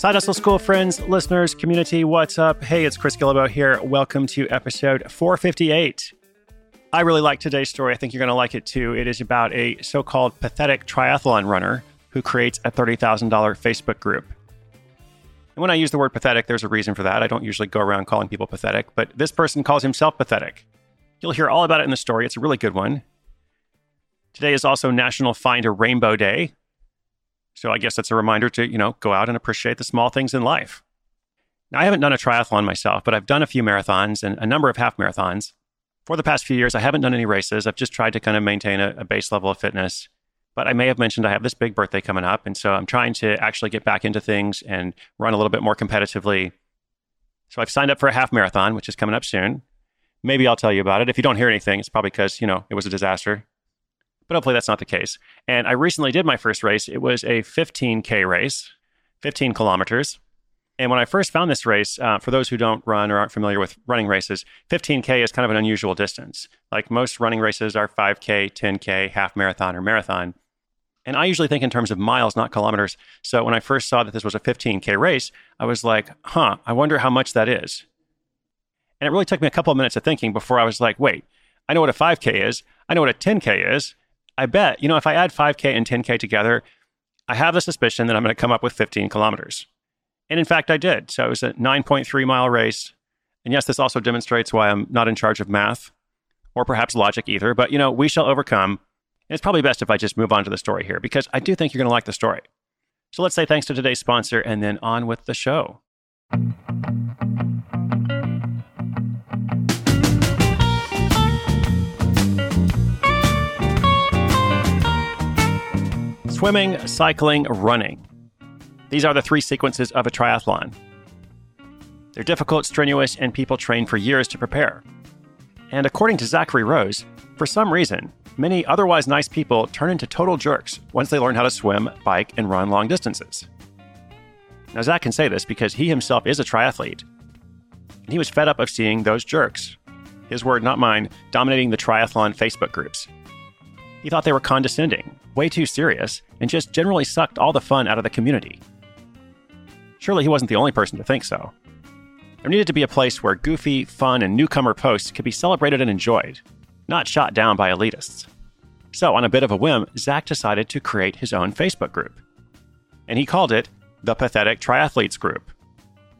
Side Hustle School friends, listeners, community, what's up? Hey, it's Chris Guillebeau here. Welcome to episode 458. I really like today's story. I think you're going to like it too. It is about a so called pathetic triathlon runner who creates a $30,000 Facebook group. And when I use the word pathetic, there's a reason for that. I don't usually go around calling people pathetic, but this person calls himself pathetic. You'll hear all about it in the story. It's a really good one. Today is also National Find a Rainbow Day. So I guess that's a reminder to, you know, go out and appreciate the small things in life. Now, I haven't done a triathlon myself, but I've done a few marathons and a number of half marathons. For the past few years, I haven't done any races. I've just tried to kind of maintain a, a base level of fitness. But I may have mentioned I have this big birthday coming up. And so I'm trying to actually get back into things and run a little bit more competitively. So I've signed up for a half marathon, which is coming up soon. Maybe I'll tell you about it. If you don't hear anything, it's probably because, you know, it was a disaster. But hopefully that's not the case. And I recently did my first race. It was a 15K race, 15 kilometers. And when I first found this race, uh, for those who don't run or aren't familiar with running races, 15K is kind of an unusual distance. Like most running races are 5K, 10K, half marathon, or marathon. And I usually think in terms of miles, not kilometers. So when I first saw that this was a 15K race, I was like, huh, I wonder how much that is. And it really took me a couple of minutes of thinking before I was like, wait, I know what a 5K is. I know what a 10K is. I bet, you know, if I add 5K and 10K together, I have the suspicion that I'm going to come up with 15 kilometers. And in fact, I did. So it was a 9.3 mile race. And yes, this also demonstrates why I'm not in charge of math or perhaps logic either. But, you know, we shall overcome. And it's probably best if I just move on to the story here because I do think you're going to like the story. So let's say thanks to today's sponsor and then on with the show. Swimming, cycling, running. These are the three sequences of a triathlon. They're difficult, strenuous, and people train for years to prepare. And according to Zachary Rose, for some reason, many otherwise nice people turn into total jerks once they learn how to swim, bike, and run long distances. Now, Zach can say this because he himself is a triathlete. And he was fed up of seeing those jerks, his word, not mine, dominating the triathlon Facebook groups. He thought they were condescending, way too serious, and just generally sucked all the fun out of the community. Surely he wasn't the only person to think so. There needed to be a place where goofy, fun, and newcomer posts could be celebrated and enjoyed, not shot down by elitists. So, on a bit of a whim, Zach decided to create his own Facebook group. And he called it the Pathetic Triathletes Group.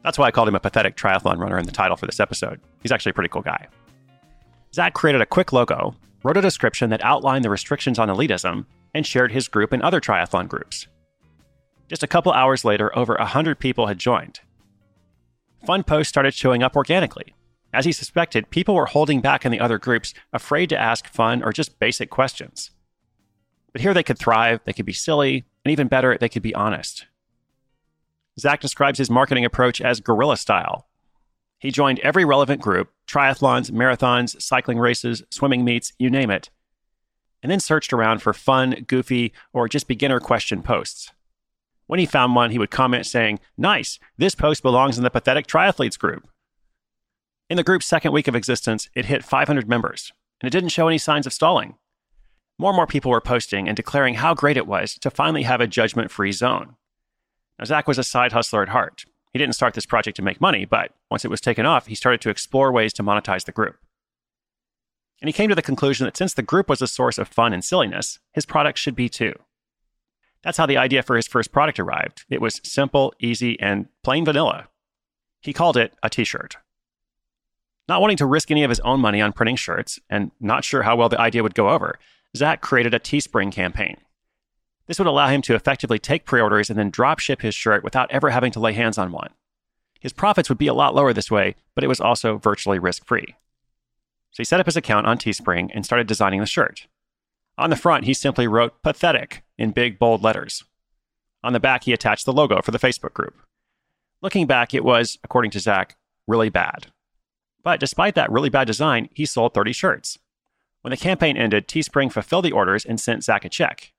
That's why I called him a pathetic triathlon runner in the title for this episode. He's actually a pretty cool guy. Zach created a quick logo wrote a description that outlined the restrictions on elitism, and shared his group in other triathlon groups. Just a couple hours later, over 100 people had joined. Fun posts started showing up organically. As he suspected, people were holding back in the other groups, afraid to ask fun or just basic questions. But here they could thrive, they could be silly, and even better, they could be honest. Zach describes his marketing approach as guerrilla style, he joined every relevant group triathlons, marathons, cycling races, swimming meets, you name it and then searched around for fun, goofy, or just beginner question posts. When he found one, he would comment saying, Nice, this post belongs in the Pathetic Triathletes group. In the group's second week of existence, it hit 500 members, and it didn't show any signs of stalling. More and more people were posting and declaring how great it was to finally have a judgment free zone. Now, Zach was a side hustler at heart. He didn't start this project to make money, but once it was taken off, he started to explore ways to monetize the group. And he came to the conclusion that since the group was a source of fun and silliness, his product should be too. That's how the idea for his first product arrived. It was simple, easy, and plain vanilla. He called it a t shirt. Not wanting to risk any of his own money on printing shirts, and not sure how well the idea would go over, Zach created a Teespring campaign. This would allow him to effectively take pre orders and then drop ship his shirt without ever having to lay hands on one. His profits would be a lot lower this way, but it was also virtually risk free. So he set up his account on Teespring and started designing the shirt. On the front, he simply wrote pathetic in big, bold letters. On the back, he attached the logo for the Facebook group. Looking back, it was, according to Zach, really bad. But despite that really bad design, he sold 30 shirts. When the campaign ended, Teespring fulfilled the orders and sent Zach a check.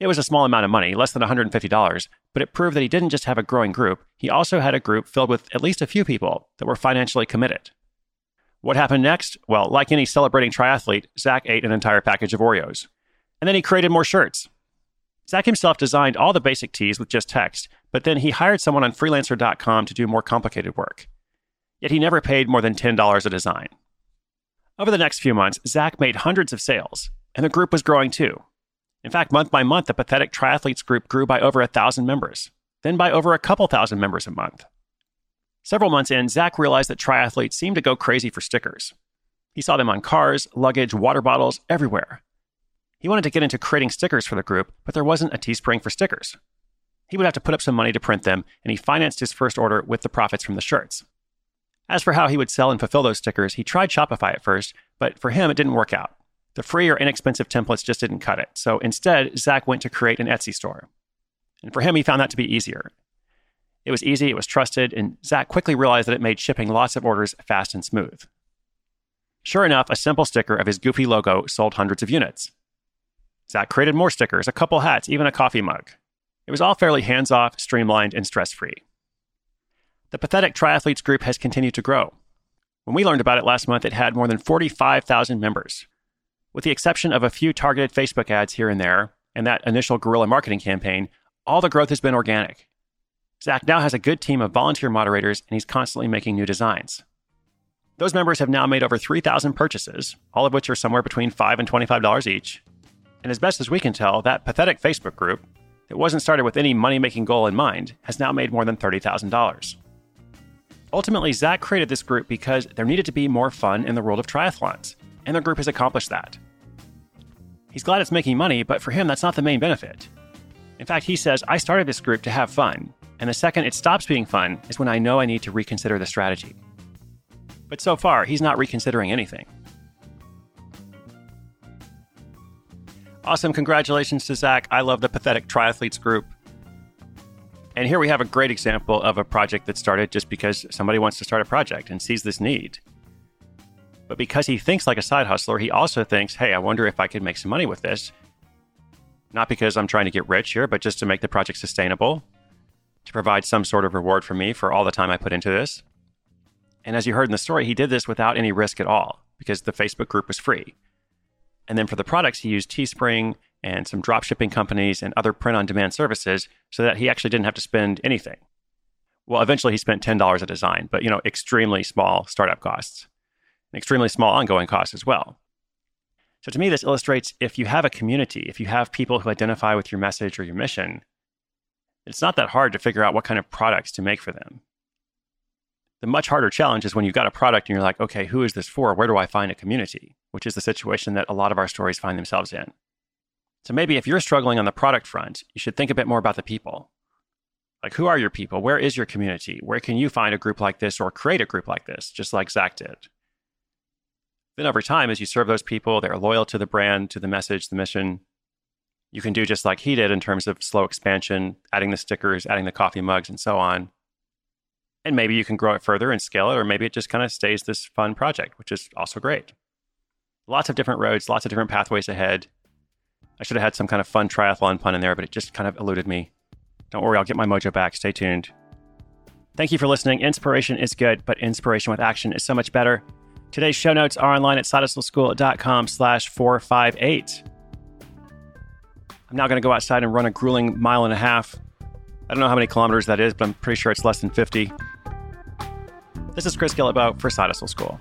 It was a small amount of money, less than $150, but it proved that he didn't just have a growing group, he also had a group filled with at least a few people that were financially committed. What happened next? Well, like any celebrating triathlete, Zach ate an entire package of Oreos. And then he created more shirts. Zach himself designed all the basic tees with just text, but then he hired someone on freelancer.com to do more complicated work. Yet he never paid more than $10 a design. Over the next few months, Zach made hundreds of sales, and the group was growing too. In fact, month by month, the Pathetic Triathletes group grew by over a thousand members, then by over a couple thousand members a month. Several months in, Zach realized that triathletes seemed to go crazy for stickers. He saw them on cars, luggage, water bottles, everywhere. He wanted to get into creating stickers for the group, but there wasn't a Teespring for stickers. He would have to put up some money to print them, and he financed his first order with the profits from the shirts. As for how he would sell and fulfill those stickers, he tried Shopify at first, but for him, it didn't work out. The free or inexpensive templates just didn't cut it. So instead, Zach went to create an Etsy store. And for him, he found that to be easier. It was easy, it was trusted, and Zach quickly realized that it made shipping lots of orders fast and smooth. Sure enough, a simple sticker of his goofy logo sold hundreds of units. Zach created more stickers, a couple hats, even a coffee mug. It was all fairly hands off, streamlined, and stress free. The Pathetic Triathletes group has continued to grow. When we learned about it last month, it had more than 45,000 members. With the exception of a few targeted Facebook ads here and there, and that initial guerrilla marketing campaign, all the growth has been organic. Zach now has a good team of volunteer moderators, and he's constantly making new designs. Those members have now made over 3,000 purchases, all of which are somewhere between $5 and $25 each, and as best as we can tell, that pathetic Facebook group, that wasn't started with any money making goal in mind, has now made more than $30,000. Ultimately, Zach created this group because there needed to be more fun in the world of triathlons, and the group has accomplished that. He's glad it's making money, but for him, that's not the main benefit. In fact, he says, I started this group to have fun, and the second it stops being fun is when I know I need to reconsider the strategy. But so far, he's not reconsidering anything. Awesome. Congratulations to Zach. I love the Pathetic Triathletes group. And here we have a great example of a project that started just because somebody wants to start a project and sees this need. But because he thinks like a side hustler, he also thinks, hey, I wonder if I could make some money with this. Not because I'm trying to get rich here, but just to make the project sustainable, to provide some sort of reward for me for all the time I put into this. And as you heard in the story, he did this without any risk at all because the Facebook group was free. And then for the products, he used Teespring and some drop shipping companies and other print on demand services so that he actually didn't have to spend anything. Well, eventually he spent $10 a design, but you know, extremely small startup costs, and extremely small ongoing costs as well. So to me, this illustrates if you have a community, if you have people who identify with your message or your mission, it's not that hard to figure out what kind of products to make for them. The much harder challenge is when you've got a product and you're like, okay, who is this for? Where do I find a community? Which is the situation that a lot of our stories find themselves in. So maybe if you're struggling on the product front, you should think a bit more about the people. Like, who are your people? Where is your community? Where can you find a group like this or create a group like this, just like Zach did? Then over time, as you serve those people, they're loyal to the brand, to the message, the mission. You can do just like he did in terms of slow expansion, adding the stickers, adding the coffee mugs, and so on. And maybe you can grow it further and scale it, or maybe it just kind of stays this fun project, which is also great. Lots of different roads, lots of different pathways ahead. I should have had some kind of fun triathlon pun in there, but it just kind of eluded me. Don't worry, I'll get my mojo back. Stay tuned. Thank you for listening. Inspiration is good, but inspiration with action is so much better. Today's show notes are online at sidehustleschool.com slash 458. I'm now going to go outside and run a grueling mile and a half. I don't know how many kilometers that is, but I'm pretty sure it's less than 50. This is Chris Guillebeau for Side Hustle School.